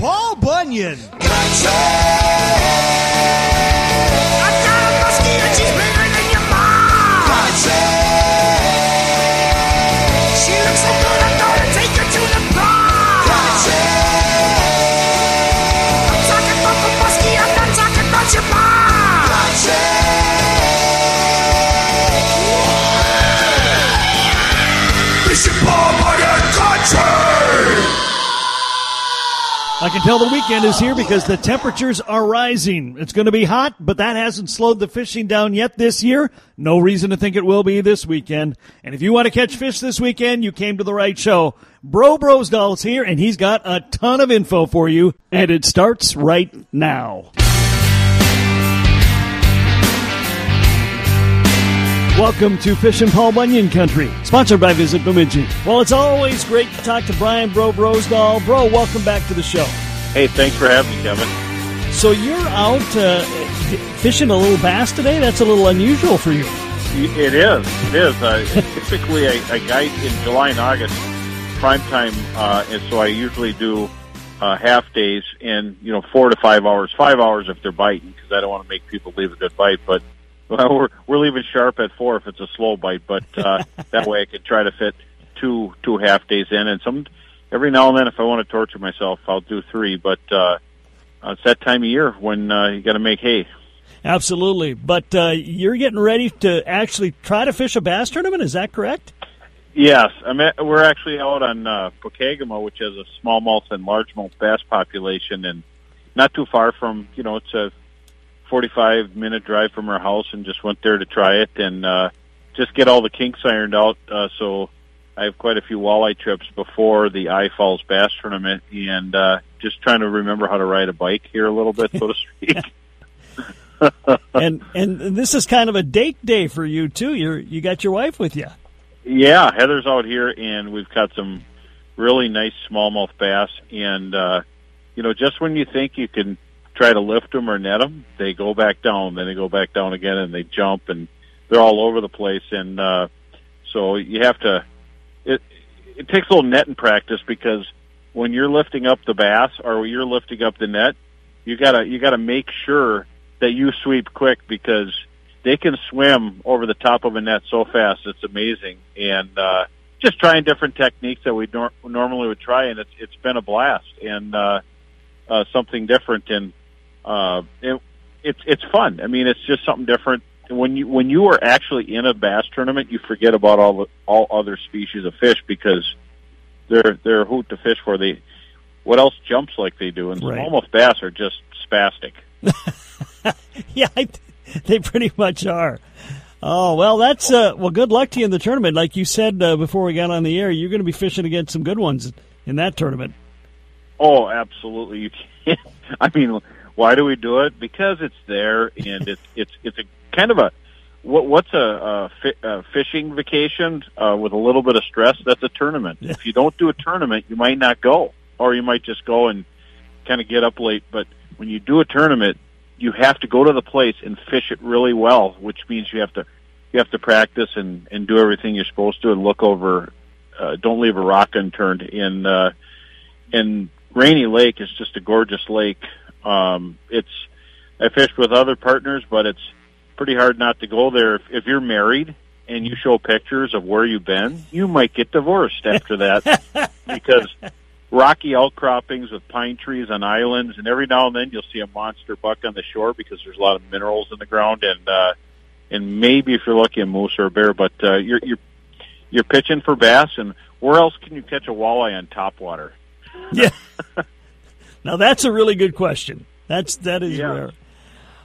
Paul Bunyan. Country. Can tell the weekend is here because the temperatures are rising. It's going to be hot, but that hasn't slowed the fishing down yet this year. No reason to think it will be this weekend. And if you want to catch fish this weekend, you came to the right show. Bro Brosdahl's here, and he's got a ton of info for you, and it starts right now. Welcome to Fishin' Paul Bunyan Country, sponsored by Visit Bemidji. Well, it's always great to talk to Brian Bro Brosdahl. Bro, welcome back to the show. Hey, thanks for having me, Kevin. So you're out uh, fishing a little bass today? That's a little unusual for you. It is. It is. Uh, typically, I, I guide in July and August, prime time, uh, and so I usually do uh, half days in you know four to five hours, five hours if they're biting, because I don't want to make people leave a good bite. But well, we're we're leaving sharp at four if it's a slow bite, but uh, that way I can try to fit two two half days in, and some every now and then if I want to torture myself, I'll do three. But uh, it's that time of year when uh, you got to make hay. Absolutely. But uh, you're getting ready to actually try to fish a bass tournament. Is that correct? Yes, I'm at, we're actually out on uh, Pokegama, which has a smallmouth and largemouth bass population, and not too far from you know it's a 45 minute drive from our house, and just went there to try it and uh, just get all the kinks ironed out. Uh, so I have quite a few walleye trips before the I Falls Bass Tournament, and uh, just trying to remember how to ride a bike here a little bit, so to speak. and and this is kind of a date day for you too. You you got your wife with you. Yeah, Heather's out here, and we've got some really nice smallmouth bass. And uh, you know, just when you think you can try to lift them or net them, they go back down. Then they go back down again, and they jump, and they're all over the place. And uh, so you have to. It it takes a little netting practice because when you're lifting up the bass or you're lifting up the net, you gotta you gotta make sure that you sweep quick because they can swim over the top of a net so fast. It's amazing. And, uh, just trying different techniques that we nor- normally would try. And it's, it's been a blast and, uh, uh, something different. And, uh, it, it's, it's fun. I mean, it's just something different. When you, when you are actually in a bass tournament, you forget about all the, all other species of fish because they're, they're a hoot to fish for. They, what else jumps like they do? And Right. smallmouth bass are just spastic. yeah, I, they pretty much are. Oh well, that's uh, well. Good luck to you in the tournament. Like you said uh, before we got on the air, you're going to be fishing against some good ones in that tournament. Oh, absolutely. You can't. I mean, why do we do it? Because it's there, and it's it's it's a kind of a what what's a, a, fi- a fishing vacation uh, with a little bit of stress? That's a tournament. Yeah. If you don't do a tournament, you might not go, or you might just go and kind of get up late. But when you do a tournament, you have to go to the place and fish it really well, which means you have to you have to practice and and do everything you're supposed to and look over. Uh, don't leave a rock unturned. In uh, and Rainy Lake is just a gorgeous lake. Um, it's I fished with other partners, but it's pretty hard not to go there. If, if you're married and you show pictures of where you've been, you might get divorced after that because rocky outcroppings with pine trees on islands, and every now and then you'll see a monster buck on the shore because there's a lot of minerals in the ground, and uh, and maybe if you're lucky, a moose or a bear. But uh, you're you're you're pitching for bass, and where else can you catch a walleye on top water? Yeah. now that's a really good question. That's that is Yeah. rare.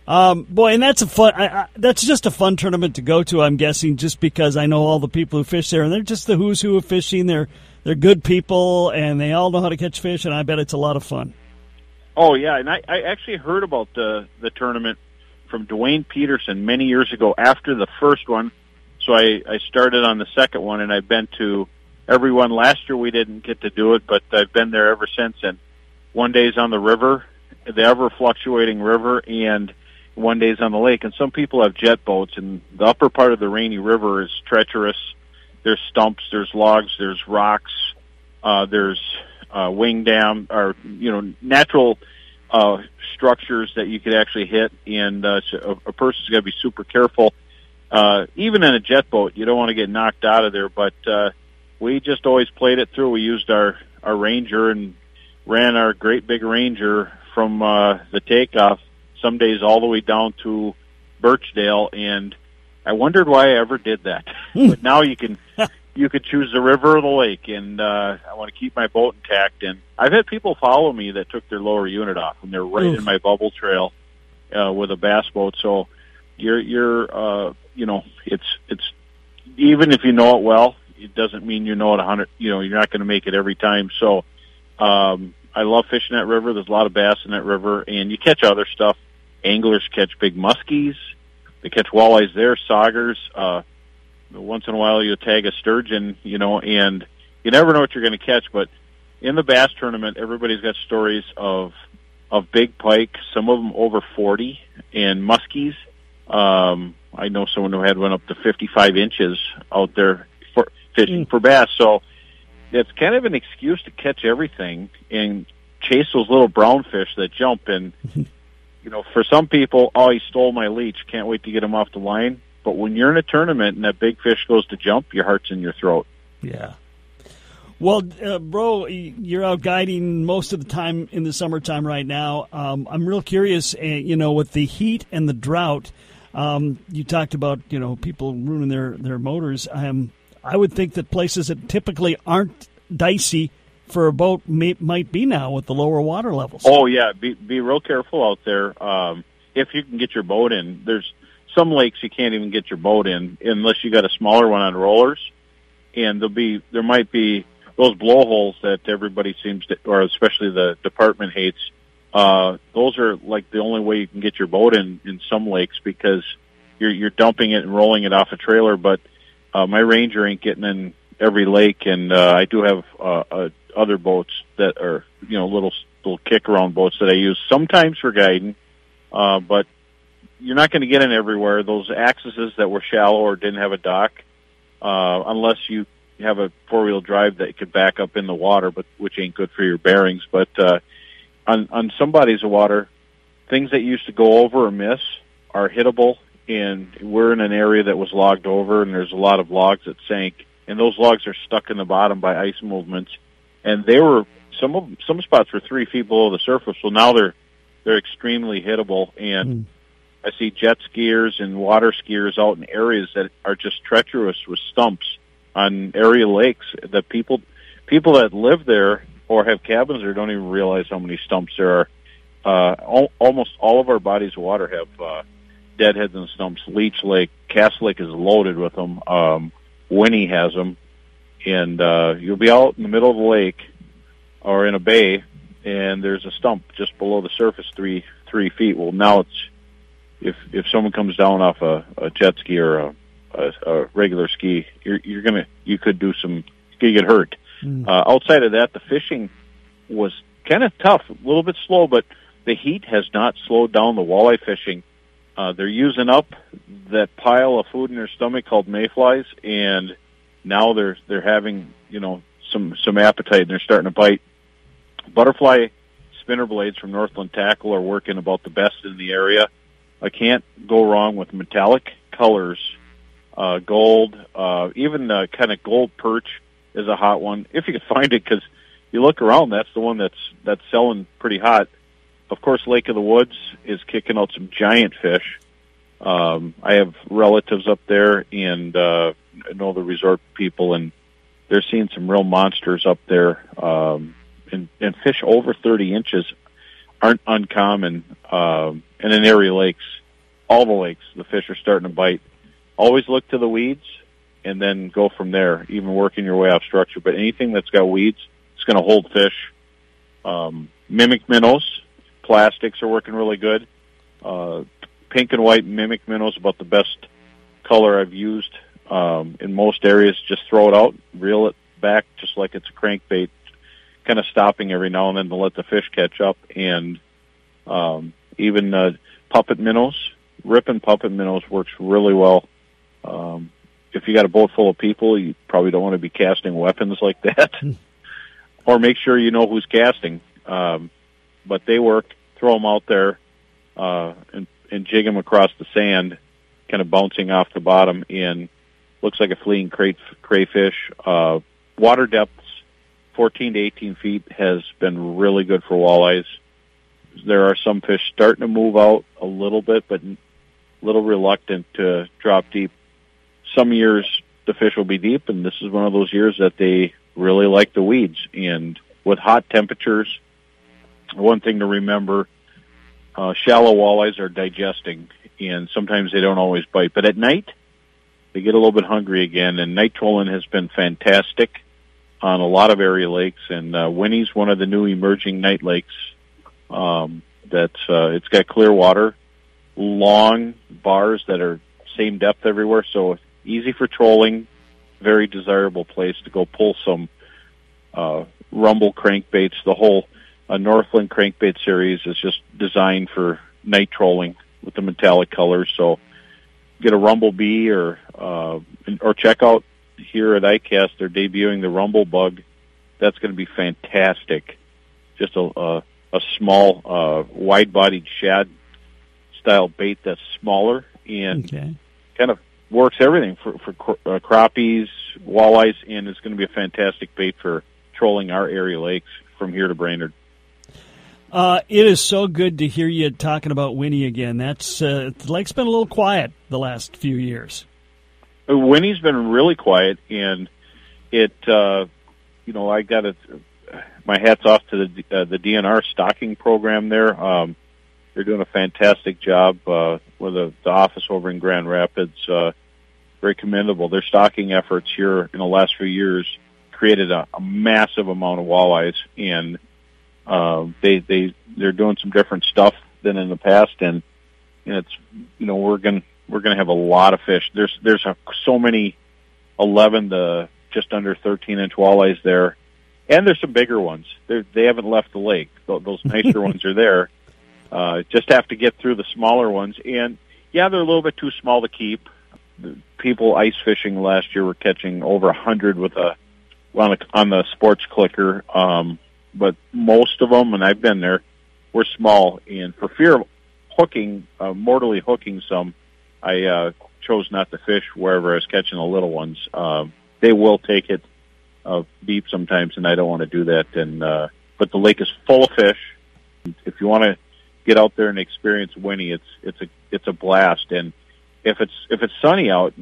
Um, boy, and that's a fun. I, I, that's just a fun tournament to go to. I'm guessing just because I know all the people who fish there, and they're just the who's who of fishing. They're they're good people, and they all know how to catch fish, and I bet it's a lot of fun. Oh yeah, and I, I actually heard about the the tournament from Dwayne Peterson many years ago after the first one. So I, I started on the second one, and I've been to every one. Last year we didn't get to do it, but I've been there ever since. And one day's on the river, the ever fluctuating river, and one day's on the lake. And some people have jet boats, and the upper part of the Rainy River is treacherous. There's stumps, there's logs, there's rocks, uh, there's uh, wing dam, or you know, natural uh, structures that you could actually hit, and uh, so a, a person's got to be super careful. Uh, even in a jet boat, you don't want to get knocked out of there. But uh, we just always played it through. We used our our Ranger and ran our great big Ranger from uh, the takeoff. Some days all the way down to Birchdale, and I wondered why I ever did that. but now you can you could choose the river or the lake, and uh, I want to keep my boat intact. And I've had people follow me that took their lower unit off, and they're right Oof. in my bubble trail uh, with a bass boat. So you're you're uh, you know it's it's even if you know it well, it doesn't mean you know it a hundred. You know you're not going to make it every time. So um, I love fishing that river. There's a lot of bass in that river, and you catch other stuff. Anglers catch big muskies. They catch walleyes there, saugers. Uh, once in a while, you tag a sturgeon, you know, and you never know what you're going to catch. But in the bass tournament, everybody's got stories of of big pike, some of them over 40, and muskies. Um, I know someone who had one up to 55 inches out there for fishing for bass. So it's kind of an excuse to catch everything and chase those little brown fish that jump. And you know, for some people, oh, he stole my leech. Can't wait to get him off the line. But when you're in a tournament and that big fish goes to jump, your heart's in your throat. Yeah. Well, uh, bro, you're out guiding most of the time in the summertime right now. Um, I'm real curious, uh, you know, with the heat and the drought. Um, you talked about, you know, people ruining their their motors. Um, I would think that places that typically aren't dicey for a boat may, might be now with the lower water levels. Oh yeah, be be real careful out there. Um, if you can get your boat in, there's some lakes you can't even get your boat in unless you got a smaller one on rollers, and there'll be there might be those blowholes that everybody seems to, or especially the department hates. Uh, those are like the only way you can get your boat in in some lakes because you're you're dumping it and rolling it off a trailer. But uh, my Ranger ain't getting in every lake, and uh, I do have uh, uh, other boats that are you know little little kick around boats that I use sometimes for guiding, uh, but you're not going to get in everywhere. Those accesses that were shallow or didn't have a dock, uh, unless you have a four wheel drive that could back up in the water, but which ain't good for your bearings. But uh, on on some bodies of water, things that used to go over or miss are hittable. And we're in an area that was logged over, and there's a lot of logs that sank, and those logs are stuck in the bottom by ice movements. And they were some of some spots were three feet below the surface, so now they're they're extremely hittable. And I see jet skiers and water skiers out in areas that are just treacherous with stumps on area lakes that people people that live there or have cabins there don't even realize how many stumps there are. Uh, al- almost all of our bodies of water have uh, deadheads and stumps. Leech Lake, Cass Lake is loaded with them. Um, Winnie has them, and uh, you'll be out in the middle of the lake or in a bay, and there's a stump just below the surface, three three feet. Well, now it's if if someone comes down off a, a jet ski or a, a, a regular ski, you're you're gonna you could do some you could get hurt. Uh, outside of that, the fishing was kind of tough, a little bit slow, but the heat has not slowed down the walleye fishing. Uh, they're using up that pile of food in their stomach called mayflies, and now they're they're having you know some some appetite and they're starting to bite. Butterfly spinner blades from Northland Tackle are working about the best in the area. I can't go wrong with metallic colors, uh, gold, uh, even uh, kind of gold perch is a hot one if you can find it because you look around, that's the one that's that's selling pretty hot. Of course, Lake of the Woods is kicking out some giant fish. Um, I have relatives up there and uh, I know the resort people, and they're seeing some real monsters up there. Um, and, and fish over 30 inches aren't uncommon. Um, and in area lakes, all the lakes, the fish are starting to bite. Always look to the weeds and then go from there, even working your way off structure. But anything that's got weeds, it's going to hold fish. Um, mimic minnows, plastics are working really good. Uh, pink and white mimic minnows about the best color I've used um, in most areas. Just throw it out, reel it back, just like it's a crankbait, kind of stopping every now and then to let the fish catch up. And um, even uh, puppet minnows. Ripping puppet minnows works really well. Um, if you got a boat full of people, you probably don't want to be casting weapons like that. or make sure you know who's casting. Um, but they work. Throw them out there uh, and, and jig them across the sand, kind of bouncing off the bottom. And looks like a fleeing cray, crayfish. Uh, water depths, 14 to 18 feet, has been really good for walleyes. There are some fish starting to move out a little bit, but a little reluctant to drop deep. Some years the fish will be deep, and this is one of those years that they really like the weeds. And with hot temperatures, one thing to remember, uh, shallow walleyes are digesting, and sometimes they don't always bite. But at night, they get a little bit hungry again, and night trolling has been fantastic on a lot of area lakes. And uh, Winnie's one of the new emerging night lakes. Um, that uh, it's got clear water, long bars that are same depth everywhere, so easy for trolling. Very desirable place to go pull some uh, rumble crankbaits. The whole uh, Northland crankbait series is just designed for night trolling with the metallic colors. So get a rumble bee or uh, or check out here at ICAST. They're debuting the rumble bug. That's going to be fantastic. Just a a, a small, uh, wide-bodied shad style bait that's smaller and Okay. kind of works everything for for uh, crappies, walleyes, and it's going to be a fantastic bait for trolling our area lakes from here to Brainerd. Uh, it is so good to hear you talking about Winnie again. That's uh, lake's been a little quiet the last few years. Winnie's been really quiet, and it, uh, you know, I got it. My hats off to the uh, the DNR stocking program there. Um, they're doing a fantastic job uh, with the, the office over in Grand Rapids. Uh, very commendable. Their stocking efforts here in the last few years created a, a massive amount of walleyes, and uh, they they they're doing some different stuff than in the past, and, and it's you know we're gonna we're gonna have a lot of fish. There's there's a, so many eleven to just under thirteen inch walleyes there, and there's some bigger ones. They're, they haven't left the lake. Those nicer ones are there. Uh, just have to get through the smaller ones, and yeah, they're a little bit too small to keep. The People ice fishing last year were catching over a hundred with a on the on the sports clicker, um, but most of them, and I've been there, were small. And for fear of hooking, uh, mortally hooking some, I uh, chose not to fish wherever I was catching the little ones. Um, they will take it uh, deep sometimes, and I don't want to do that. And uh, but the lake is full of fish. If you want to get out there and experience Winnie, it's it's a it's a blast. And if it's if it's sunny out,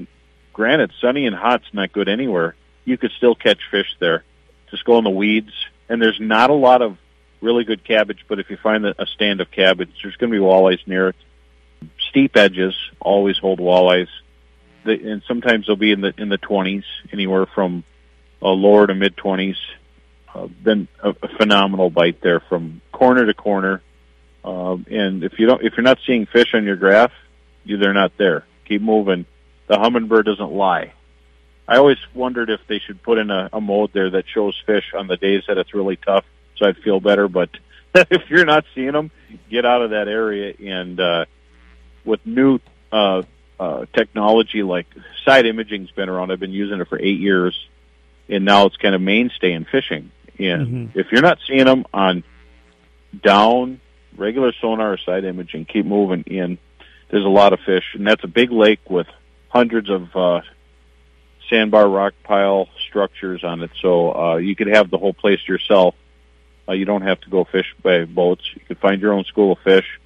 granted, sunny and hot's not good anywhere. You could still catch fish there. Just go in the weeds, and there's not a lot of really good cabbage. But if you find a stand of cabbage, there's going to be walleyes near it. Steep edges always hold walleyes, and sometimes they'll be in the in the twenties, anywhere from uh, lower to mid twenties. Uh, been a, a phenomenal bite there from corner to corner. Um, and if you don't, if you're not seeing fish on your graph, you, they're not there. Keep moving. The Humminbird doesn't lie. I always wondered if they should put in a, a mode there that shows fish on the days that it's really tough, so I'd feel better. But if you're not seeing them, get out of that area. And uh, with new uh, uh, technology like side imaging's been around, I've been using it for eight years, and now it's kind of mainstay in fishing. And if you're not seeing them on down regular sonar or side imaging, keep moving in. There's a lot of fish, and that's a big lake with hundreds of uh, sandbar rock pile structures on it. So uh, you could have the whole place yourself. Uh, you don't have to go fish by boats. You could find your own school of fish.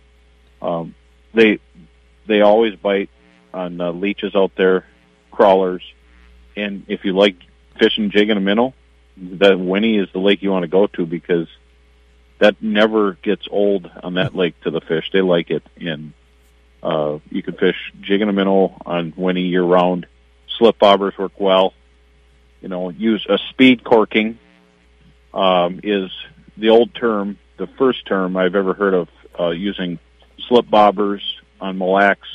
Um, they they always bite on uh, leeches out there, crawlers, and if you like fishing jig and a minnow, that Winnie is the lake you want to go to because that never gets old on that lake to the fish. They like it, and uh, you can fish jig and a minnow on Winnie year round. Slip bobbers work well. You know, use a speed corking um, is the old term, the first term I've ever heard of uh, using slip bobbers on Mille Lacs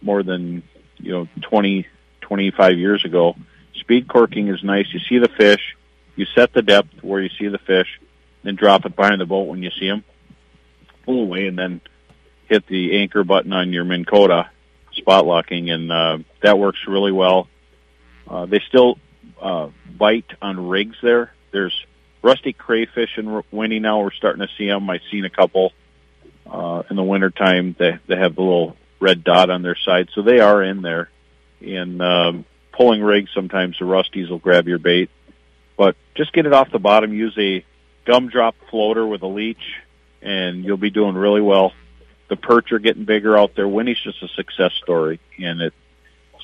more than you know 20, 25 years ago. Speed corking is nice. You see the fish, you set the depth where you see the fish, then drop it behind the boat when you see them. Pull away, and then hit the anchor button on your Minn Kota spot locking, and uh, that works really well. Uh, they still uh, bite on rigs there. There's rusty crayfish in Winnie now. We're starting to see them. I've seen a couple uh, in the wintertime. They they have the little red dot on their side, so they are in there. And um, pulling rigs, sometimes the rusties will grab your bait, but just get it off the bottom. Use a gumdrop floater with a leech, and you'll be doing really well. The perch are getting bigger out there. Winnie's just a success story, and it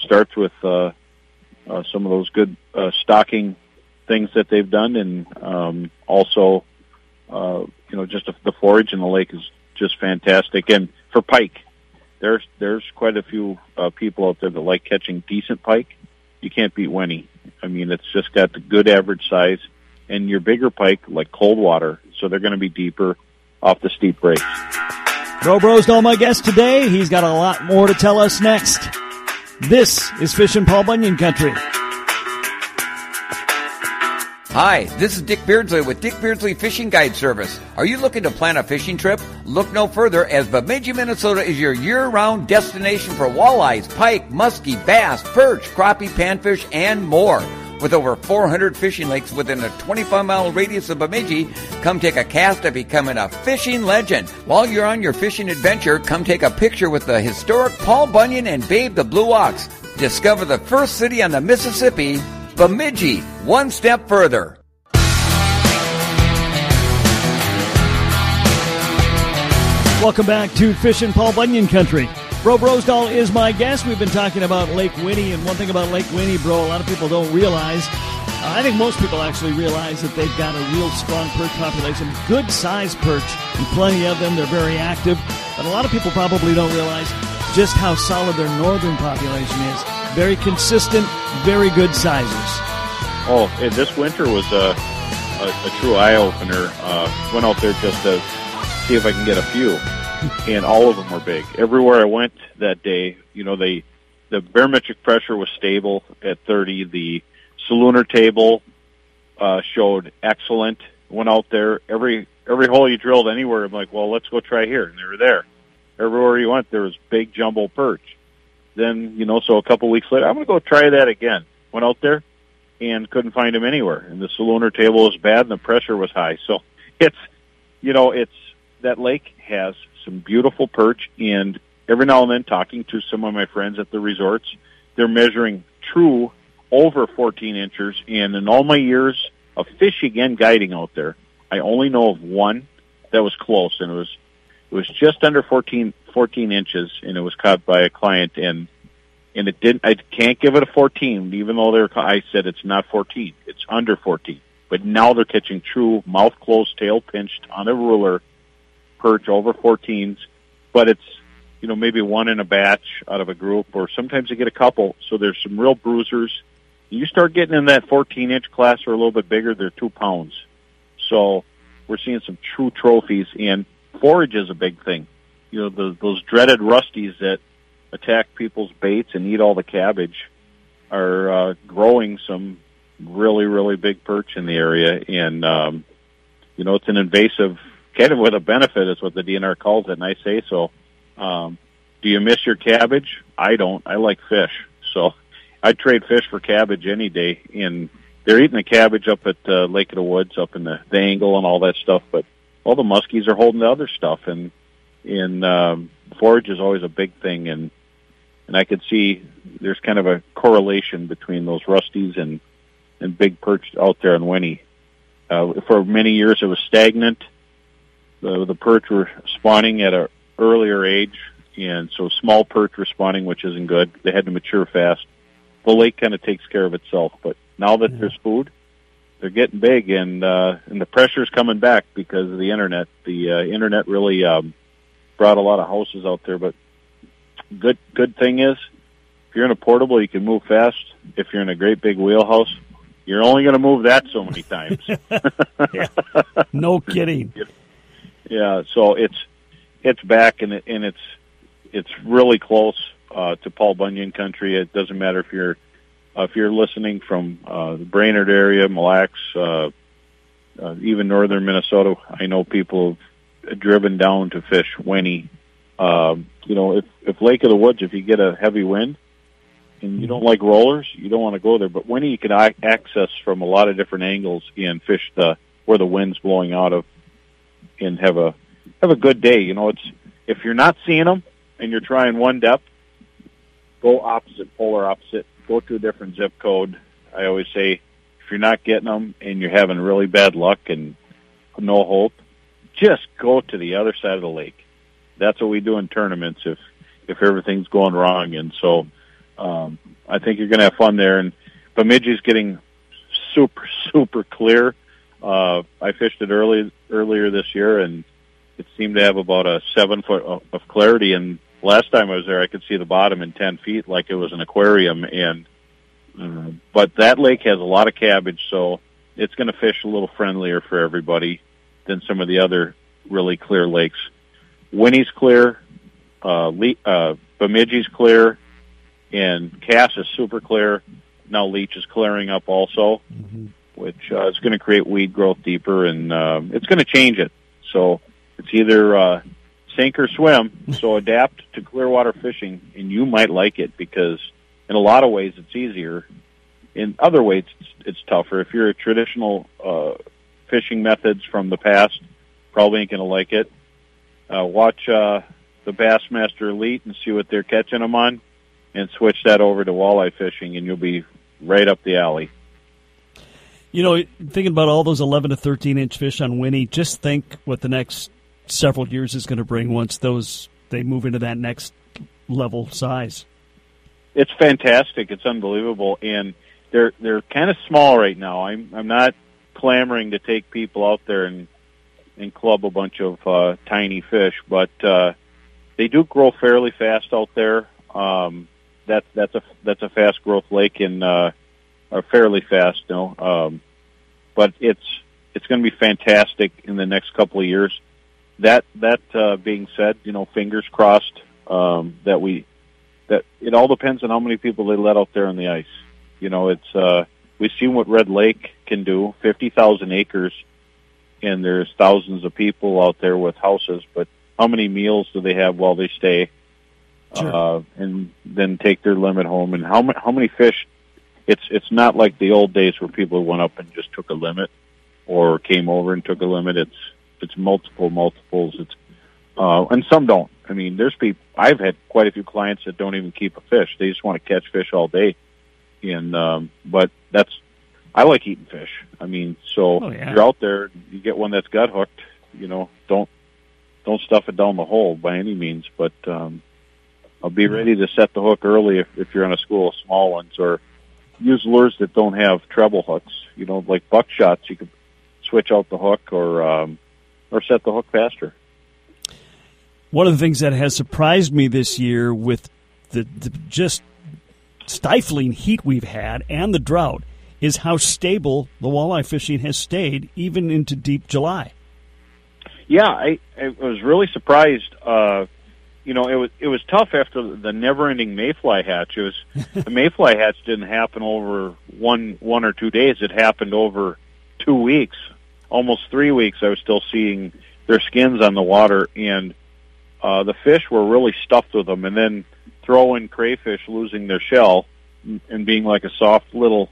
starts with uh, uh, some of those good uh, stocking things that they've done, and um, also, uh, you know, just the forage in the lake is just fantastic. And for pike, there's there's quite a few uh, people out there that like catching decent pike. You can't beat Winnie. I mean, it's just got the good average size, and your bigger pike like cold water, so they're going to be deeper off the steep breaks. Bro Brosdahl, my guest today. He's got a lot more to tell us next. This is Fishin' Paul Bunyan Country. Hi, this is Dick Beardsley with Dick Beardsley Fishing Guide Service. Are you looking to plan a fishing trip? Look no further as Bemidji, Minnesota is your year-round destination for walleyes, pike, muskie, bass, perch, crappie, panfish, and more. With over 400 fishing lakes within a 25 mile radius of Bemidji, come take a cast at becoming a fishing legend. While you're on your fishing adventure, come take a picture with the historic Paul Bunyan and Babe the Blue Ox. Discover the first city on the Mississippi, Bemidji, one step further. Welcome back to Fishin' Paul Bunyan Country. Bro Brosdahl is my guest. We've been talking about Lake Winnie, and one thing about Lake Winnie, bro, a lot of people don't realize. Uh, I think most people actually realize that they've got a real strong perch population, good size perch, and plenty of them. They're very active. But a lot of people probably don't realize just how solid their northern population is. Very consistent, very good sizes. Oh, and this winter was a, a, a true eye opener. Uh, went out there just to see if I can get a few and all of them were big. Everywhere I went that day, you know, they the barometric pressure was stable at 30. The solunar table uh, showed excellent. Went out there every every hole you drilled anywhere. I'm like, well, let's go try here, and they were there. Everywhere you went, there was big jumbo perch. Then you know, so a couple weeks later, I'm to go try that again. Went out there and couldn't find them anywhere. And the solunar table was bad, and the pressure was high. So it's you know, it's that lake has some beautiful perch, and every now and then, talking to some of my friends at the resorts, they're measuring true over 14 inches. And in all my years of fishing and guiding out there, I only know of one that was close, and it was it was just under 14, 14 inches, and it was caught by a client, and and it didn't. I can't give it a 14, even though they're. I said it's not 14; it's under 14. But now they're catching true mouth closed, tail pinched on a ruler perch over 14s, but it's you know maybe one in a batch out of a group, or sometimes you get a couple. So there's some real bruisers. You start getting in that 14 inch class or a little bit bigger, they're two pounds. So we're seeing some true trophies, and forage is a big thing. You know the, those dreaded rusties that attack people's baits and eat all the cabbage are uh, growing some really really big perch in the area, and um, you know it's an invasive kind of with a benefit is what the DNR calls it, and I say so. Um, do you miss your cabbage? I don't. I like fish, so I'd trade fish for cabbage any day. And they're eating the cabbage up at uh, Lake of the Woods, up in the, the angle and all that stuff. But all the muskies are holding the other stuff, and in um, forage is always a big thing. And and I could see there's kind of a correlation between those rusties and and big perch out there in Winnie. Uh, for many years, it was stagnant the the perch were spawning at an earlier age, and so small perch were spawning, which isn't good. They had to mature fast. The lake kind of takes care of itself, but now that yeah. there's food, they're getting big, and uh, and the pressure's coming back because of the internet. The uh, internet really um, brought a lot of houses out there, but good good thing is if you're in a portable, you can move fast. If you're in a great big wheelhouse, you're only going to move that so many times. no kidding. Yeah, so it's it's back and it, and it's it's really close uh, to Paul Bunyan country. It doesn't matter if you're uh, if you're listening from uh, the Brainerd area, Mille Lacs, uh, uh, even northern Minnesota. I know people have driven down to fish Winnie Um, you know, if if Lake of the Woods, if you get a heavy wind and you don't like rollers, you don't want to go there. But Winnie, you can ac- access from a lot of different angles and fish the where the wind's blowing out of, and have a have a good day. You know, it's if you're not seeing them and you're trying one depth, go opposite, polar opposite. Go to a different zip code. I always say, if you're not getting them and you're having really bad luck and no hope, just go to the other side of the lake. That's what we do in tournaments if if everything's going wrong. And so, um, I think you're going to have fun there. And Bemidji's getting super super clear. Uh, I fished it early earlier this year, and it seemed to have about a seven foot of, clarity. And last time I was there, I could see the bottom in ten feet, like it was an aquarium. And uh, but that lake has a lot of cabbage, so it's going to fish a little friendlier for everybody than some of the other really clear lakes. Winnie's clear, uh, Le- uh, Bemidji's clear, and Cass is super clear. Now Leech is clearing up also, Mm-hmm. Which uh, is going to create weed growth deeper, and uh, it's going to change it. So it's either uh, sink or swim. So adapt to clear water fishing, and you might like it because in a lot of ways it's easier. In other ways, it's, it's tougher. If you're a traditional uh, fishing methods from the past, probably ain't going to like it. Uh, watch uh, the Bassmaster Elite and see what they're catching them on, and switch that over to walleye fishing, and you'll be right up the alley. You know, thinking about all those 11 to 13 inch fish on Winnie, just think what the next several years is going to bring once those they move into that next level size. It's fantastic. It's unbelievable, and they're they're kind of small right now. I'm I'm not clamoring to take people out there and and club a bunch of uh, tiny fish, but uh, they do grow fairly fast out there. Um, that's that's a that's a fast growth lake and uh, are fairly fast, you know. Um, but it's it's going to be fantastic in the next couple of years. That that uh, being said, you know, fingers crossed um, that we that it all depends on how many people they let out there on the ice. You know, it's uh, we've seen what Red Lake can do, fifty thousand acres, and there's thousands of people out there with houses. But how many meals do they have while they stay? Sure. Uh, and then take their limit home. And how many how many fish? It's it's not like the old days where people went up and just took a limit, or came over and took a limit. It's it's multiple multiples. It's uh, and some don't. I mean, there's people. I've had quite a few clients that don't even keep a fish. They just want to catch fish all day. And um, but that's I like eating fish. I mean, so Oh, yeah. you're out there, you get one that's gut hooked. You know, don't don't stuff it down the hole by any means. But um, I'll be ready to set the hook early if, if you're on a school of small ones, or use lures that don't have treble hooks. You know, like buckshots. You could switch out the hook, or um, or set the hook faster. One of the things that has surprised me this year with the, the just stifling heat we've had and the drought is how stable the walleye fishing has stayed even into deep July. Yeah, I, I was really surprised. Uh, you know, it was it was tough after the never-ending mayfly hatch. It was the mayfly hatch didn't happen over one one or two days. It happened over two weeks, almost three weeks. I was still seeing their skins on the water, and uh, the fish were really stuffed with them. And then throw in crayfish losing their shell and- being like a soft little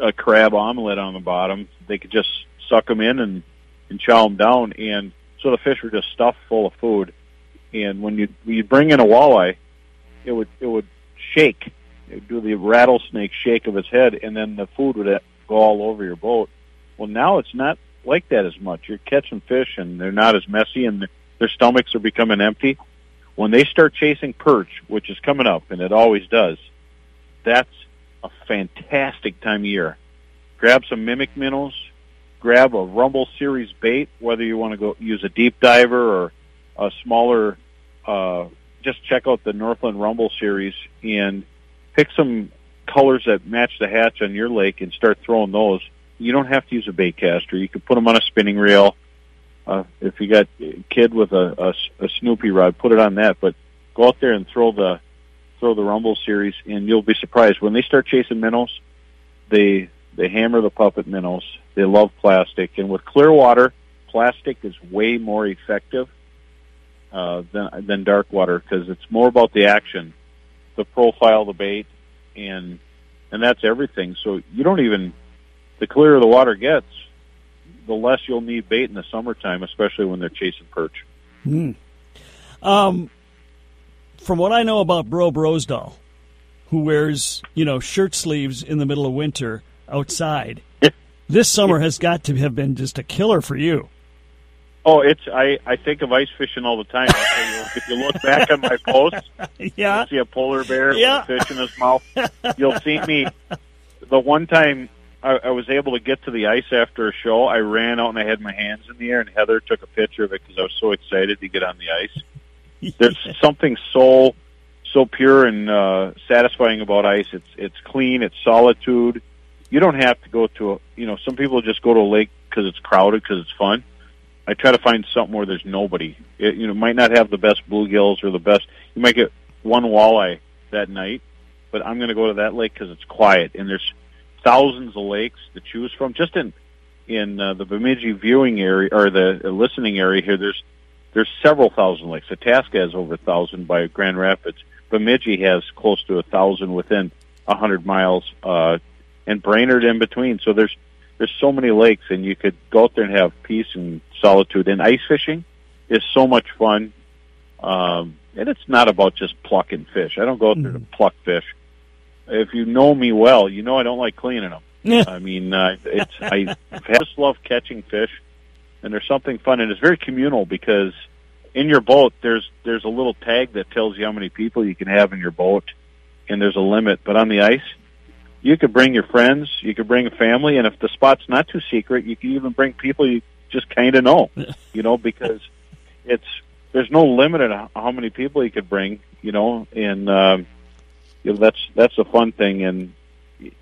uh, crab omelet on the bottom. They could just suck them in and and chow them down, and so the fish were just stuffed full of food. And when you you bring in a walleye, it would it would shake, it would do the rattlesnake shake of its head, and then the food would uh, go all over your boat. Well, now it's not like that as much. You're catching fish, and they're not as messy, and their stomachs are becoming empty. When they start chasing perch, which is coming up, and it always does, that's a fantastic time of year. Grab some mimic minnows, grab a Rumble Series bait, whether you want to go use a deep diver or a smaller, uh, just check out the Northland Rumble Series and pick some colors that match the hatch on your lake and start throwing those. You don't have to use a bait caster. You can put them on a spinning reel. Uh, if you got a kid with a, a, a Snoopy rod, put it on that. But go out there and throw the throw the Rumble Series, and you'll be surprised when they start chasing minnows. They they hammer the puppet minnows. They love plastic, and with clear water, plastic is way more effective uh, than than dark water because it's more about the action, the profile, the bait, and and that's everything. So you don't even the clearer the water gets, the less you'll need bait in the summertime, especially when they're chasing perch. Um, from what I know about Bro Brosdahl, who wears you know shirt sleeves in the middle of winter outside, this summer has got to have been just a killer for you. Oh, it's I I think of ice fishing all the time. I'll tell you, if you look back on my posts, Yeah, you'll see a polar bear Yeah. with a fish in his mouth. You'll see me. The one time I, I was able to get to the ice after a show, I ran out and I had my hands in the air, and Heather took a picture of it because I was so excited to get on the ice. There's something so so pure and uh, satisfying about ice. It's it's clean. It's solitude. You don't have to go to a. You know, some people just go to a lake because it's crowded because it's fun. I try to find something where there's nobody. It, you know, might not have the best bluegills or the best. You might get one walleye that night, but I'm going to go to that lake because it's quiet and there's thousands of lakes to choose from. Just in in uh, the Bemidji viewing area or the uh, listening area here, there's there's several thousand lakes. Itasca has over a thousand by Grand Rapids. Bemidji has close to a thousand within a hundred miles, uh, and Brainerd in between. So there's there's so many lakes, and you could go out there and have peace and solitude. And ice fishing is so much fun. Um, and it's not about just plucking fish. I don't go out there to pluck fish. If you know me well, you know I don't like cleaning them. I mean, uh, it's I just love catching fish, and there's something fun, and it's very communal because in your boat there's there's a little tag that tells you how many people you can have in your boat, and there's a limit. But on the ice, you could bring your friends, you could bring a family, and if the spot's not too secret, you can even bring people you just kind of know, you know, because it's there's no limit on how many people you could bring, you know, and um, you know, that's that's a fun thing, and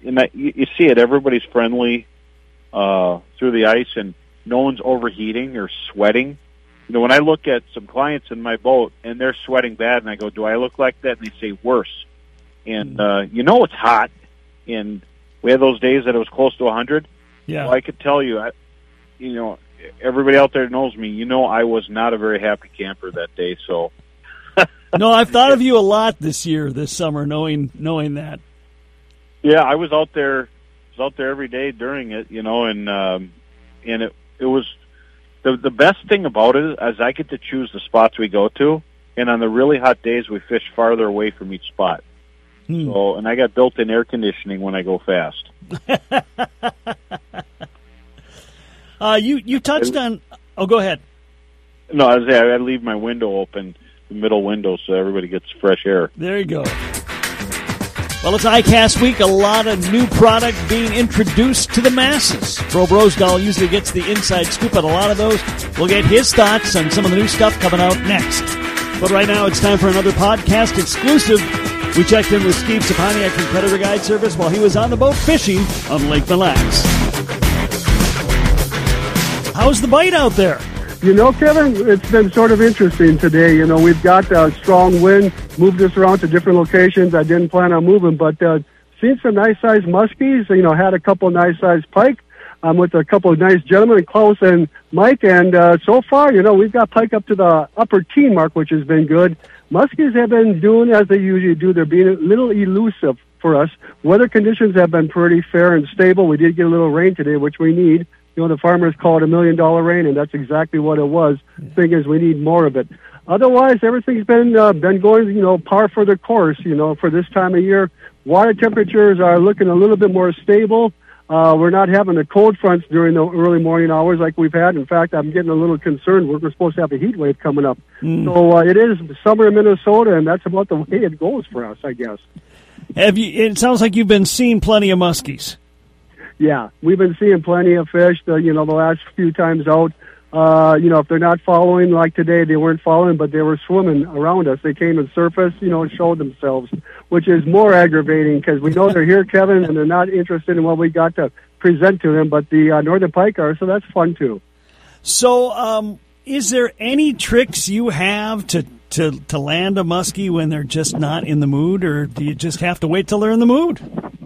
and that, you, you see it. Everybody's friendly uh, through the ice, and no one's overheating or sweating. You know, when I look at some clients in my boat and they're sweating bad, and I go, "Do I look like that?" and they say, "Worse." And uh, you know it's hot, and we had those days that it was close to a hundred. yeah. Well, I could tell you, I, you know, everybody out there knows me. You know, I was not a very happy camper that day. So, no, I've thought of you a lot this year, this summer, knowing knowing that. yeah, I was out there, was out there every day during it. You know, and um, and it it was the the best thing about it is I get to choose the spots we go to, and on the really hot days we fish farther away from each spot. Hmm. So, and I got built-in air conditioning when I go fast. Uh, you you touched on. Oh, go ahead. No, I was I leave my window open, the middle window, so everybody gets fresh air. There you go. Well, it's ICAST week. A lot of new product being introduced to the masses. Bro Brosdahl usually gets the inside scoop on a lot of those. We'll get his thoughts on some of the new stuff coming out next. But right now, it's time for another podcast exclusive. We checked in with Steve Saponiak from Predator Guide Service while he was on the boat fishing on Lake Mille Lacs. How's the bite out there? You know, Kevin, it's been sort of interesting today. You know, we've got a strong wind, moved us around to different locations. I didn't plan on moving, but uh, seen some nice sized muskies. You know, had a couple nice sized pike. I'm with a couple of nice gentlemen, Klaus and Mike, and uh, so far, you know, we've got pike up to the upper teen mark, which has been good. Muskies have been doing as they usually do. They're being a little elusive for us. Weather conditions have been pretty fair and stable. We did get a little rain today, which we need. You know, the farmers call it a million dollar rain, and that's exactly what it was. Thing is, we need more of it. Otherwise, everything's been uh, been going, you know, par for the course. You know, for this time of year, water temperatures are looking a little bit more stable. Uh, we're not having the cold fronts during the early morning hours like we've had. In fact, I'm getting a little concerned. We're, we're supposed to have a heat wave coming up. So uh, it is summer in Minnesota, and that's about the way it goes for us, I guess. Have you? It sounds like you've been seeing plenty of muskies. Yeah, we've been seeing plenty of fish. The, you know, the last few times out. Uh, you know, if they're not following like today, they weren't following, but they were swimming around us. They came and surfaced, you know, and showed themselves, which is more aggravating because we know they're here, Kevin, and they're not interested in what we got to present to them. But the uh, northern pike are, so that's fun too. So, um, is there any tricks you have to, to, to land a muskie when they're just not in the mood, or do you just have to wait till they're in the mood?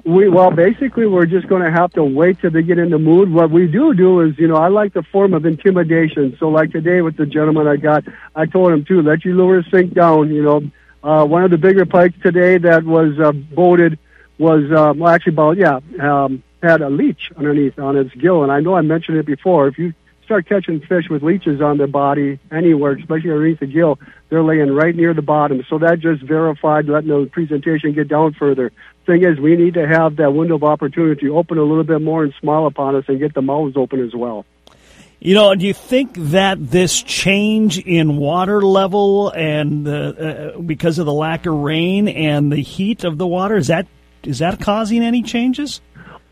We well, basically, we're just going to have to wait till they get in the mood. What we do do is, you know, I like the form of intimidation. So, like today with the gentleman I got, I told him to let your lure sink down. You know, uh, one of the bigger pikes today that was uh, boated was uh, well, actually about yeah um, had a leech underneath on its gill, and I know I mentioned it before. If you start catching fish with leeches on their body anywhere, especially underneath the gill, they're laying right near the bottom. So that just verified letting the presentation get down further. Thing is, we need to have that window of opportunity open a little bit more and smile upon us and get the mouths open as well. You know, do you think that this change in water level and the, uh, because of the lack of rain and the heat of the water is that is that causing any changes?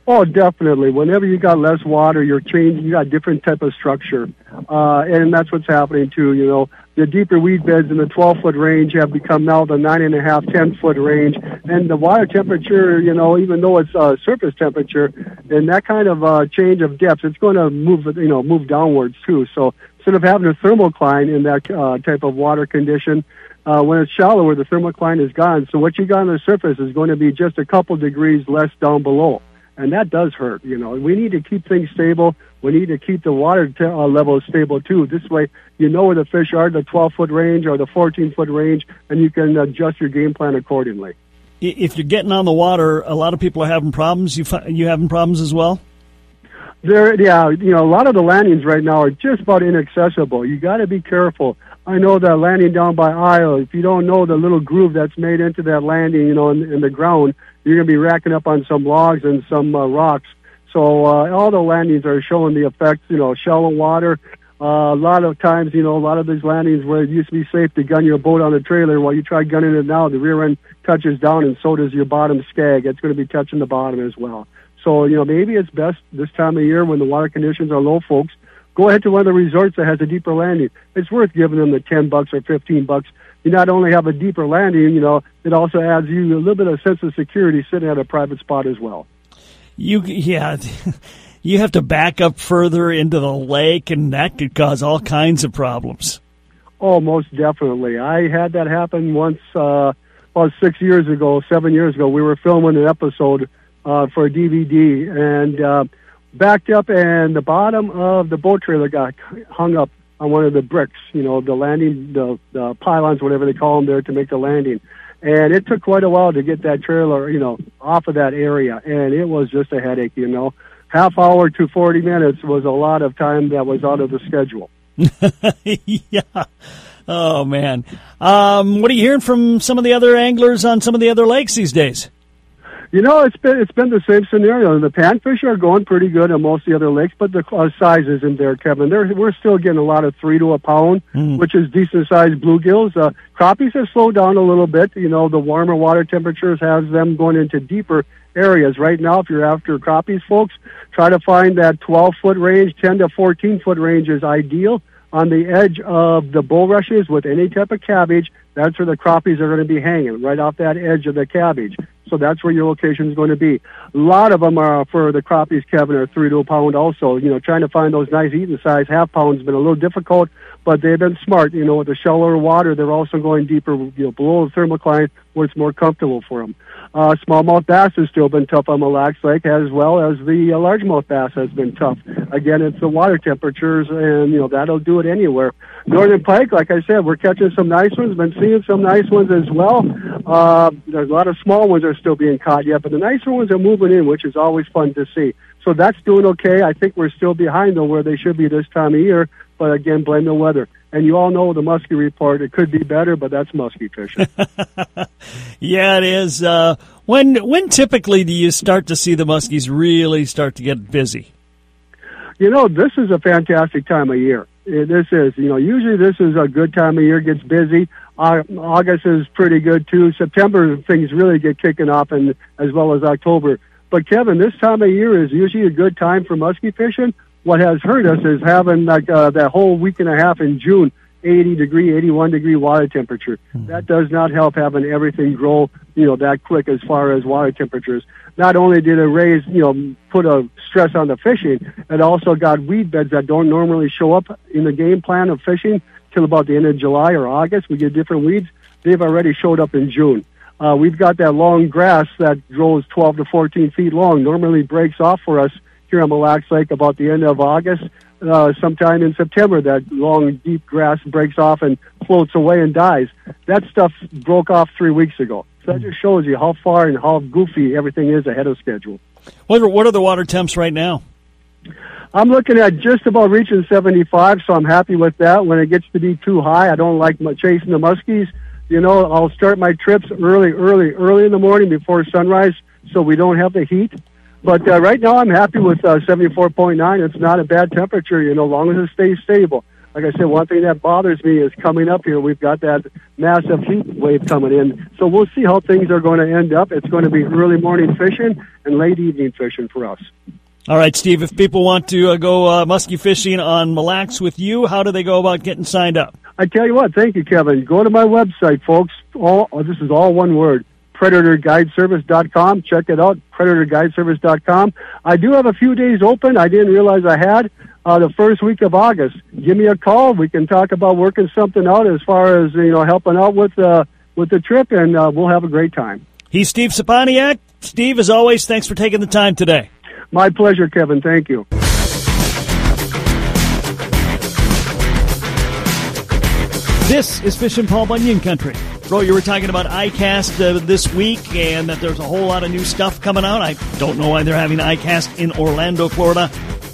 Oh, definitely. Whenever you got less water, you're changing. You got different type of structure, uh, and that's what's happening too. You know, the deeper weed beds in the 12 foot range have become now the nine and a half, 10 foot range, and the water temperature. You know, even though it's uh, surface temperature, and that kind of uh, change of depth, it's going to move. You know, move downwards too. So instead of having a thermocline in that uh, type of water condition, uh, when it's shallower, the thermocline is gone. So what you got on the surface is going to be just a couple degrees less down below and that does hurt. You know, we need to keep things stable. We need to keep the water te- uh, level stable too. This way, you know where the fish are, the 12 foot range or the 14 foot range, and you can adjust your game plan accordingly. If you're getting on the water, a lot of people are having problems. You fi- you having problems as well? There, yeah, you know, a lot of the landings right now are just about inaccessible. You got to be careful. I know that landing down by Isle, if you don't know the little groove that's made into that landing, you know, in, in the ground, you're going to be racking up on some logs and some uh, rocks. So uh, all the landings are showing the effects, you know, shallow water. Uh, a lot of times, you know, a lot of these landings where it used to be safe to gun your boat on a trailer, while you try gunning it now, the rear end touches down and so does your bottom skag. It's going to be touching the bottom as well. So, you know, maybe it's best this time of year when the water conditions are low, folks, go ahead to one of the resorts that has a deeper landing. It's worth giving them the 10 bucks or 15 bucks you not only have a deeper landing, you know, it also adds you a little bit of sense of security sitting at a private spot as well. You yeah, you have to back up further into the lake, and that could cause all kinds of problems. Oh, most definitely. I had that happen once, uh, about six years ago, seven years ago. We were filming an episode uh, for a DVD and uh, backed up, and the bottom of the boat trailer got hung up on one of the bricks, you know, the landing, the, the pylons, whatever they call them there to make the landing. And it took quite a while to get that trailer, you know, off of that area. And it was just a headache, you know. Half hour to 40 minutes was a lot of time that was out of the schedule. yeah. Oh, man. Um, what are you hearing from some of the other anglers on some of the other lakes these days? You know, it's been it's been the same scenario. The panfish are going pretty good on most of the other lakes, but the uh, size isn't there, Kevin. They're, we're still getting a lot of three to a pound, Mm. which is decent sized bluegills. Uh, crappies have slowed down a little bit. You know, the warmer water temperatures has them going into deeper areas. Right now, if you're after crappies, folks, try to find that 12 foot range, 10 to 14 foot range is ideal on the edge of the bulrushes with any type of cabbage. That's where the crappies are going to be hanging, right off that edge of the cabbage. So that's where your location is going to be. A lot of them are for the crappies, Kevin, are three to a pound. Also, you know, trying to find those nice eating size half pounds has been a little difficult, but they've been smart. You know, with the shallower water, they're also going deeper, you know, below the thermocline where it's more comfortable for them. Uh, smallmouth bass has still been tough on Mille Lacs Lake, as well as the uh, largemouth bass has been tough. Again, it's the water temperatures, and you know that'll do it anywhere. Northern pike, like I said, we're catching some nice ones. Been seeing some nice ones as well. Uh, there's a lot of small ones are still being caught yet, but the nicer ones are moving in, which is always fun to see. So that's doing okay. I think we're still behind though where they should be this time of year. But again, blame the weather. And you all know the muskie report. It could be better, but that's muskie fishing. Yeah, it is. Uh, when when typically do you start to see the muskies really start to get busy? You know, this is a fantastic time of year. Uh, This is, you know, usually this is a good time of year. Gets busy. Uh, August is pretty good too. September things really get kicking off, and as well as October. But Kevin, this time of year is usually a good time for muskie fishing. What has hurt us is having like uh, that whole week and a half in June, 80 degree, 81 degree water temperature. That does not help having everything grow, you know, that quick as far as water temperatures. Not only did it raise, you know, put a stress on the fishing, it also got weed beds that don't normally show up in the game plan of fishing till about the end of July or August. We get different weeds. They've already showed up in June. Uh, we've got that long grass that grows 12 to 14 feet long. Normally breaks off for us here on Mille Lacs Lake about the end of August. Uh, sometime in September, that long, deep grass breaks off and floats away and dies. That stuff broke off three weeks ago. So that just shows you how far and how goofy everything is ahead of schedule. What are, what are the water temps right now? I'm looking at just about reaching 75, so I'm happy with that. When it gets to be too high, I don't like chasing the muskies. You know, I'll start my trips early, early, early in the morning before sunrise, so we don't have the heat. But uh, right now, I'm happy with uh, 74.9. It's not a bad temperature, you know, as long as it stays stable. Like I said, one thing that bothers me is coming up here. We've got that massive heat wave coming in, so we'll see how things are going to end up. It's going to be early morning fishing and late evening fishing for us. All right, Steve. If people want to uh, go uh, muskie fishing on Mille Lacs with you, how do they go about getting signed up? I tell you what, thank you, Kevin. Go to my website, folks. All oh, this is all one word. PredatorGuideService.com. Check it out. PredatorGuideService.com. I do have a few days open. I didn't realize I had uh, the first week of August. Give me a call. We can talk about working something out as far as you know helping out with uh, with the trip, and uh, we'll have a great time. He's Steve Saponiak. Steve, as always, thanks for taking the time today. My pleasure, Kevin. Thank you. This is Fish and Paul Bunyan Country. Bro, you were talking about ICAST uh, this week and that there's a whole lot of new stuff coming out. I don't know why they're having ICAST in Orlando, Florida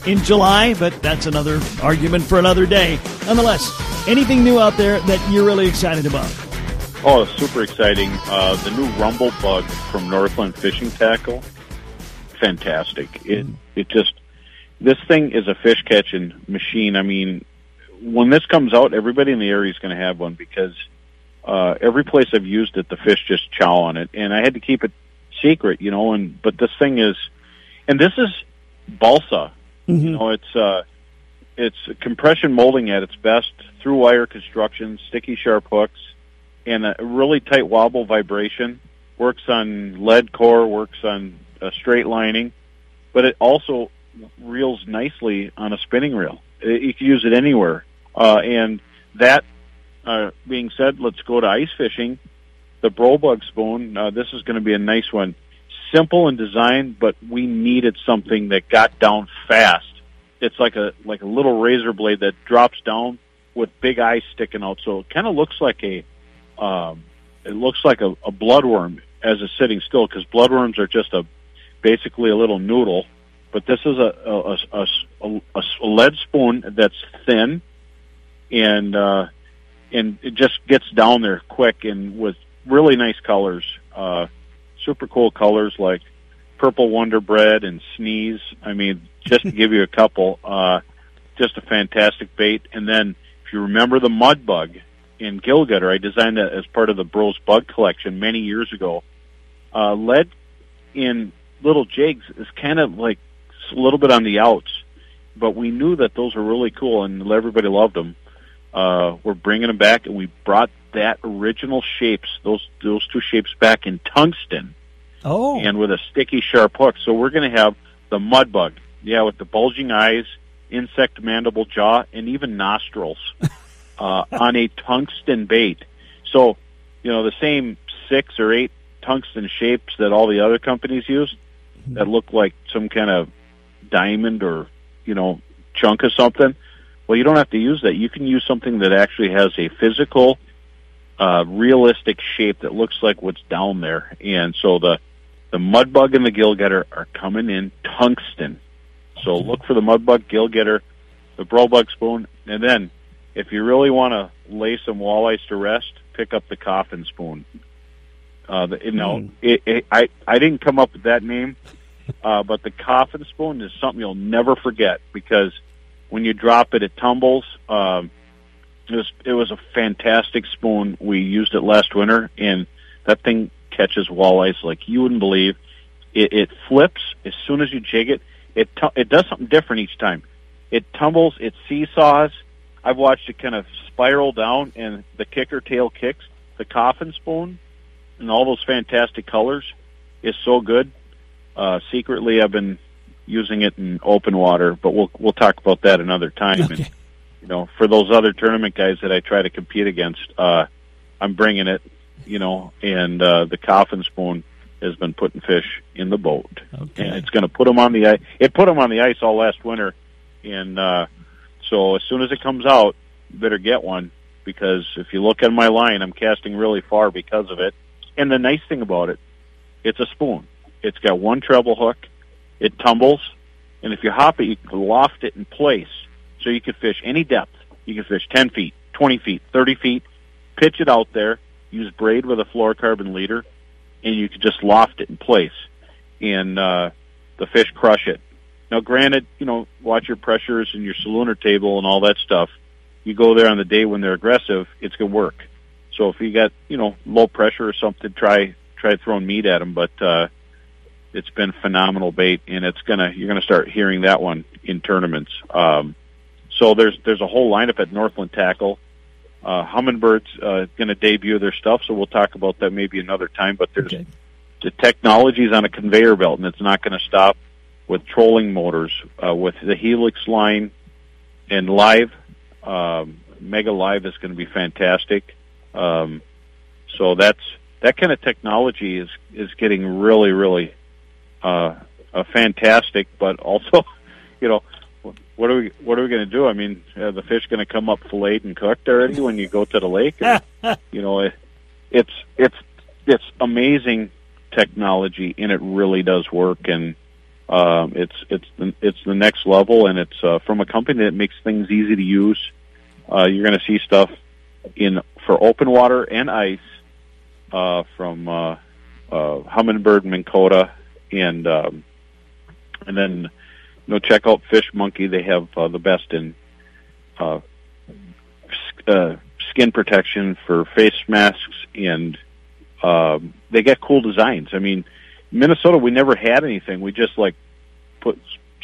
in July, but that's another argument for another day. Nonetheless, anything new out there that you're really excited about? Oh, super exciting. Uh, the new Rumble Bug from Northland Fishing Tackle. Fantastic. It, it just, this thing is a fish catching machine. I mean, when this comes out, everybody in the area is going to have one because uh, every place I've used it, the fish just chow on it, and I had to keep it secret, you know. And but this thing is, and this is balsa. Mm-hmm. You know, it's uh, it's compression molding at its best, through wire construction, sticky sharp hooks, and a really tight wobble vibration. Works on lead core, works on a straight lining, but it also reels nicely on a spinning reel. It, you can use it anywhere. Uh, and that uh, being said, let's go to ice fishing. The Brobug spoon. Uh, this is going to be a nice one. Simple in design, but we needed something that got down fast. It's like a like a little razor blade that drops down with big eyes sticking out. So it kind of looks like a um, it looks like a, a bloodworm as it's sitting still because bloodworms are just a basically a little noodle. But this is a a, a, a, a lead spoon that's thin and uh, and it just gets down there quick and with really nice colors, uh, super cool colors like purple Wonder Bread and Sneeze. I mean, just to give you a couple, uh, just a fantastic bait. And then if you remember the mud bug in Gill Getter, I designed that as part of the Bros Bug Collection many years ago. Uh, lead in little jigs is kind of like a little bit on the outs, but we knew that those were really cool and everybody loved them uh, we're bringing them back, and we brought that original shapes, those those two shapes back in tungsten, Oh, and with a sticky sharp hook. So we're going to have the mud bug, yeah, with the bulging eyes, insect mandible jaw, and even nostrils uh, on a tungsten bait. So, you know, the same six or eight tungsten shapes that all the other companies use that look like some kind of diamond or you know chunk of something. Well, you don't have to use that. You can use something that actually has a physical, uh, realistic shape that looks like what's down there. And so the the mud bug and the gill getter are coming in tungsten. So look for the mud bug, gill getter, the bro bug spoon, and then if you really want to lay some walleyes to rest, pick up the coffin spoon. Uh, the, you know, Mm. it, it, I I didn't come up with that name, uh, but the coffin spoon is something you'll never forget because when you drop it, it tumbles. Um, it was it was a fantastic spoon. We used it last winter, and that thing catches walleyes like you wouldn't believe. It, it flips as soon as you jig it. It tu- it does something different each time. It tumbles. It seesaws. I've watched it kind of spiral down, and the kicker tail kicks. The coffin spoon and all those fantastic colors is so good. Uh, secretly, I've been using it in open water, but we'll we'll talk about that another time. Okay. And, you know, for those other tournament guys that I try to compete against, uh, I'm bringing it. you know, and uh, the coffin spoon has been putting fish in the boat, Okay. and it's going to put them on the ice. It put them on the ice all last winter, and uh, so as soon as it comes out, you better get one because if you look at my line, I'm casting really far because of it. And the nice thing about it, it's a spoon. It's got one treble hook. It tumbles, and if you hop it, you can loft it in place, so you can fish any depth. You can fish 10 feet, 20 feet, 30 feet, pitch it out there, use braid with a fluorocarbon leader, and you can just loft it in place, and uh, the fish crush it. Now, granted, you know, watch your pressures and your solunar table and all that stuff. You go there on the day when they're aggressive, it's gonna work. So if you got you know low pressure or something, try try throwing meat at them. But uh, it's been phenomenal bait, and it's gonna you're gonna start hearing that one in tournaments. Um, so there's there's a whole lineup at Northland Tackle. Uh, Humminbird's uh, going to debut their stuff, so we'll talk about that maybe another time. But there's Okay. the technology is on a conveyor belt, and it's not going to stop with trolling motors, uh, with the Helix line and Live. Um, Mega Live is going to be fantastic. Um, so that's that kind of technology is is getting really, really uh, uh, fantastic. But also, you know, what are we what are we going to do? I mean, are the fish going to come up filleted and cooked already when you go to the lake? Or, you know, it, it's it's it's amazing technology, and it really does work. And um, it's it's the, it's the next level, and it's uh, from a company that makes things easy to use. Uh, you're going to see stuff in for open water and ice uh, from uh, uh, Humminbird, Minn Kota, and um, and then you know check out Fish Monkey. They have uh, the best in uh, uh, skin protection for face masks, and um, they get cool designs. I mean, Minnesota, we never had anything. We just like put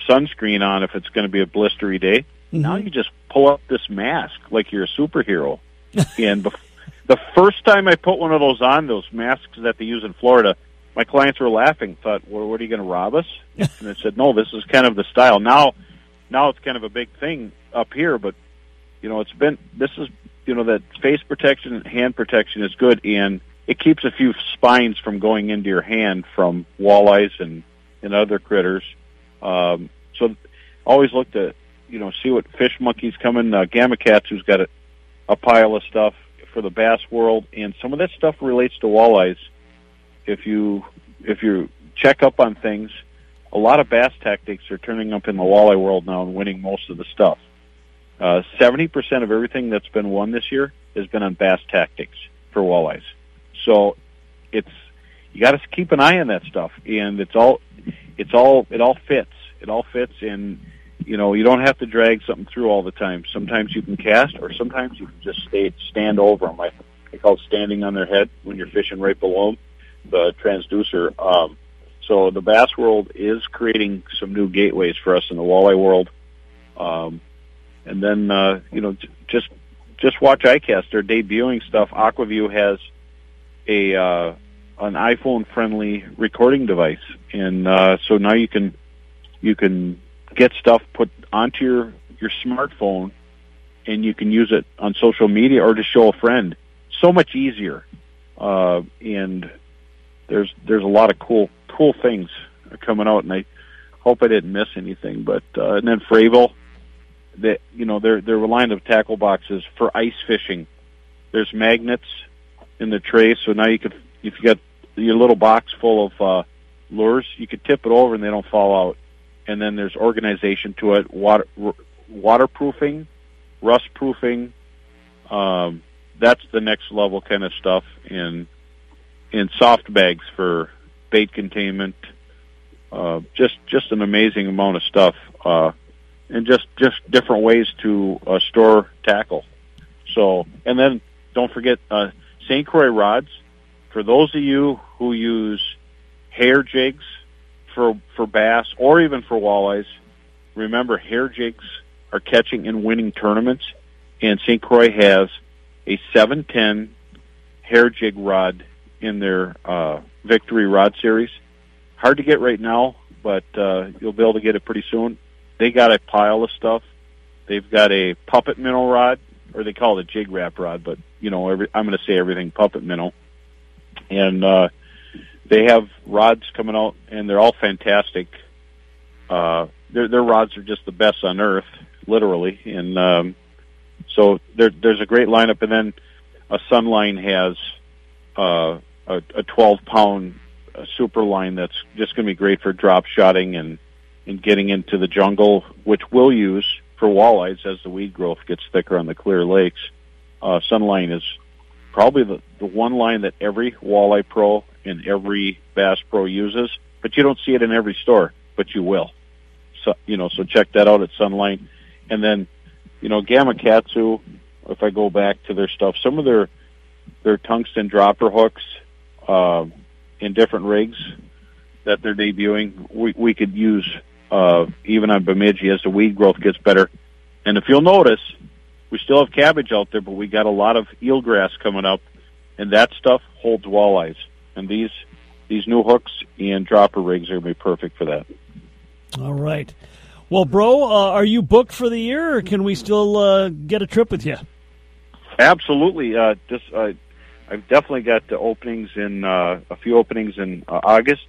sunscreen on if it's going to be a blistery day. Now you just pull up this mask like you're a superhero. and bef- the first time I put one of those on, those masks that they use in Florida, my clients were laughing. Thought, well, what are you going to rob us? and I said, no, this is kind of the style. Now, now it's kind of a big thing up here, but you know, it's been this is you know that face protection and hand protection is good, and it keeps a few spines from going into your hand from walleyes and and other critters. Um, so always look to you know see what fish monkeys coming. Uh, Gamakatsu, who's got a, a pile of stuff for the bass world, and some of that stuff relates to walleyes. If you if you check up on things, a lot of bass tactics are turning up in the walleye world now and winning most of the stuff. Uh, Seventy percent of everything that's been won this year has been on bass tactics for walleyes. So it's you got to keep an eye on that stuff, and it's all it's all it all fits. It all fits, and you know you don't have to drag something through all the time. Sometimes you can cast, or sometimes you can just stay stand over them. I, I call it standing on their head when you're fishing right below 'em, the transducer. Um, so the bass world is creating some new gateways for us in the walleye world. Um, and then uh, you know j- just just watch ICAST. They're debuting stuff. Aqua-Vu has a uh, an iPhone friendly recording device, and uh, so now you can you can get stuff put onto your your smartphone, and you can use it on social media or to show a friend. So much easier, uh, and there's there's a lot of cool cool things coming out, and I hope I didn't miss anything. But uh, and then Frabill, that you know they're they're relying on tackle boxes for ice fishing. There's magnets in the tray, so now you could if you got your little box full of uh, lures, you could tip it over and they don't fall out. And then there's organization to it, water r- waterproofing, rust proofing. Um, that's the next level kind of stuff in in soft bags for bait containment. Uh, just just an amazing amount of stuff, uh, and just just different ways to uh, store tackle. So, and then don't forget uh, St. Croix rods. For those of you who use hair jigs for for bass or even for walleyes, remember hair jigs are catching and winning tournaments, and St. Croix has a 710 hair jig rod in their uh, Victory Rod Series. Hard to get right now, but uh, you'll be able to get it pretty soon. They got a pile of stuff. They've got a puppet minnow rod, or they call it a jig wrap rod, but you know, every, I'm going to say everything puppet minnow. and uh, they have rods coming out, and they're all fantastic. Uh, their their rods are just the best on earth, literally, and um, so there, there's a great lineup. And then a Sunline has uh, a, a 12 pound super line that's just going to be great for drop shotting and and getting into the jungle, which we'll use for walleyes as the weed growth gets thicker on the clear lakes. Uh, Sunline is probably the, the one line that every walleye pro and every bass pro uses, but you don't see it in every store, but you will. So, you know, so check that out at Sunline. And then, you know, Gamakatsu, if I go back to their stuff, some of their, their tungsten dropper hooks, uh, in different rigs that they're debuting, we, we could use, uh, even on Bemidji as the weed growth gets better. And if you'll notice, we still have cabbage out there, but we got a lot of eelgrass coming up, and that stuff holds walleyes. And these these new hooks and dropper rigs are going to be perfect for that. All right. Well, bro, uh, are you booked for the year, or can we still uh, get a trip with you? Absolutely. Uh, just uh, I've definitely got the openings in uh, a few openings in uh, August.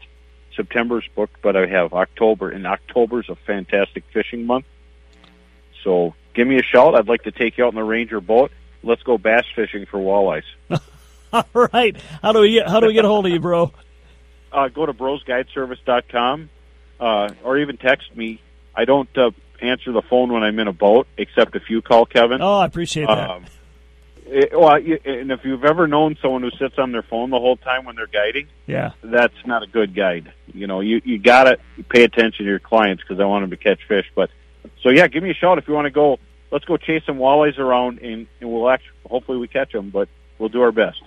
September's booked, but I have October, and October's a fantastic fishing month. So give me a shout. I'd like to take you out in the Ranger boat. Let's go bass fishing for walleyes. All right. How do we get, how do we get a hold of you, bro? Uh, go to brosguideservice.com uh, or even text me. I don't uh, answer the phone when I'm in a boat, except if you call Kevin. Oh, I appreciate that. Um, it, well, and if you've ever known someone who sits on their phone the whole time when they're guiding, yeah. that's not a good guide. You know, you you gotta pay attention to your clients because I want them to catch fish. But so yeah, give me a shout if you want to go. Let's go chase some walleyes around, and, and we'll actually hopefully we catch them, but we'll do our best.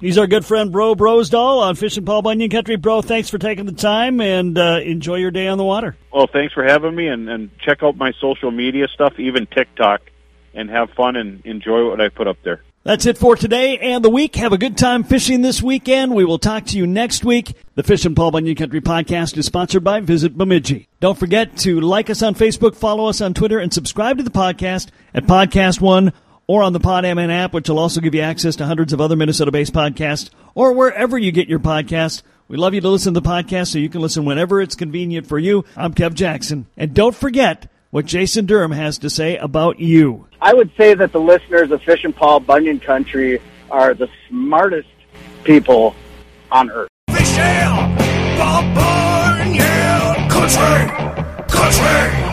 He's our good friend, Bro Brosdahl on Fishing Paul Bunyan Country. Bro, thanks for taking the time and uh, enjoy your day on the water. Well, thanks for having me, and, and check out my social media stuff, even TikTok, and have fun and enjoy what I put up there. That's it for today and the week. Have a good time fishing this weekend. We will talk to you next week. The Fish and Paul Bunyan Country podcast is sponsored by Visit Bemidji. Don't forget to like us on Facebook, follow us on Twitter, and subscribe to the podcast at Podcast One or on the PodMN app, which will also give you access to hundreds of other Minnesota-based podcasts or wherever you get your podcasts. We love you to listen to the podcast so you can listen whenever it's convenient for you. I'm Kev Jackson. And don't forget what Jason Durham has to say about you. I would say that the listeners of Fish and Paul Bunyan Country are the smartest people on earth. Fishing, Bob Bunyan Country, Country.